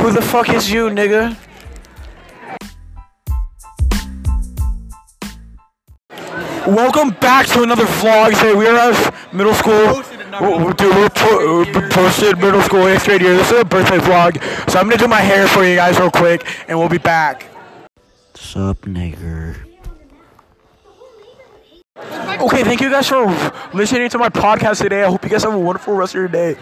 Who the fuck is you, nigga? Welcome back to another vlog. Today we are at middle school. Dude, we're po- uh, posted middle school eighth grade year. This is a birthday vlog, so I'm gonna do my hair for you guys real quick, and we'll be back. Sup, nigger? Okay, thank you guys for listening to my podcast today. I hope you guys have a wonderful rest of your day.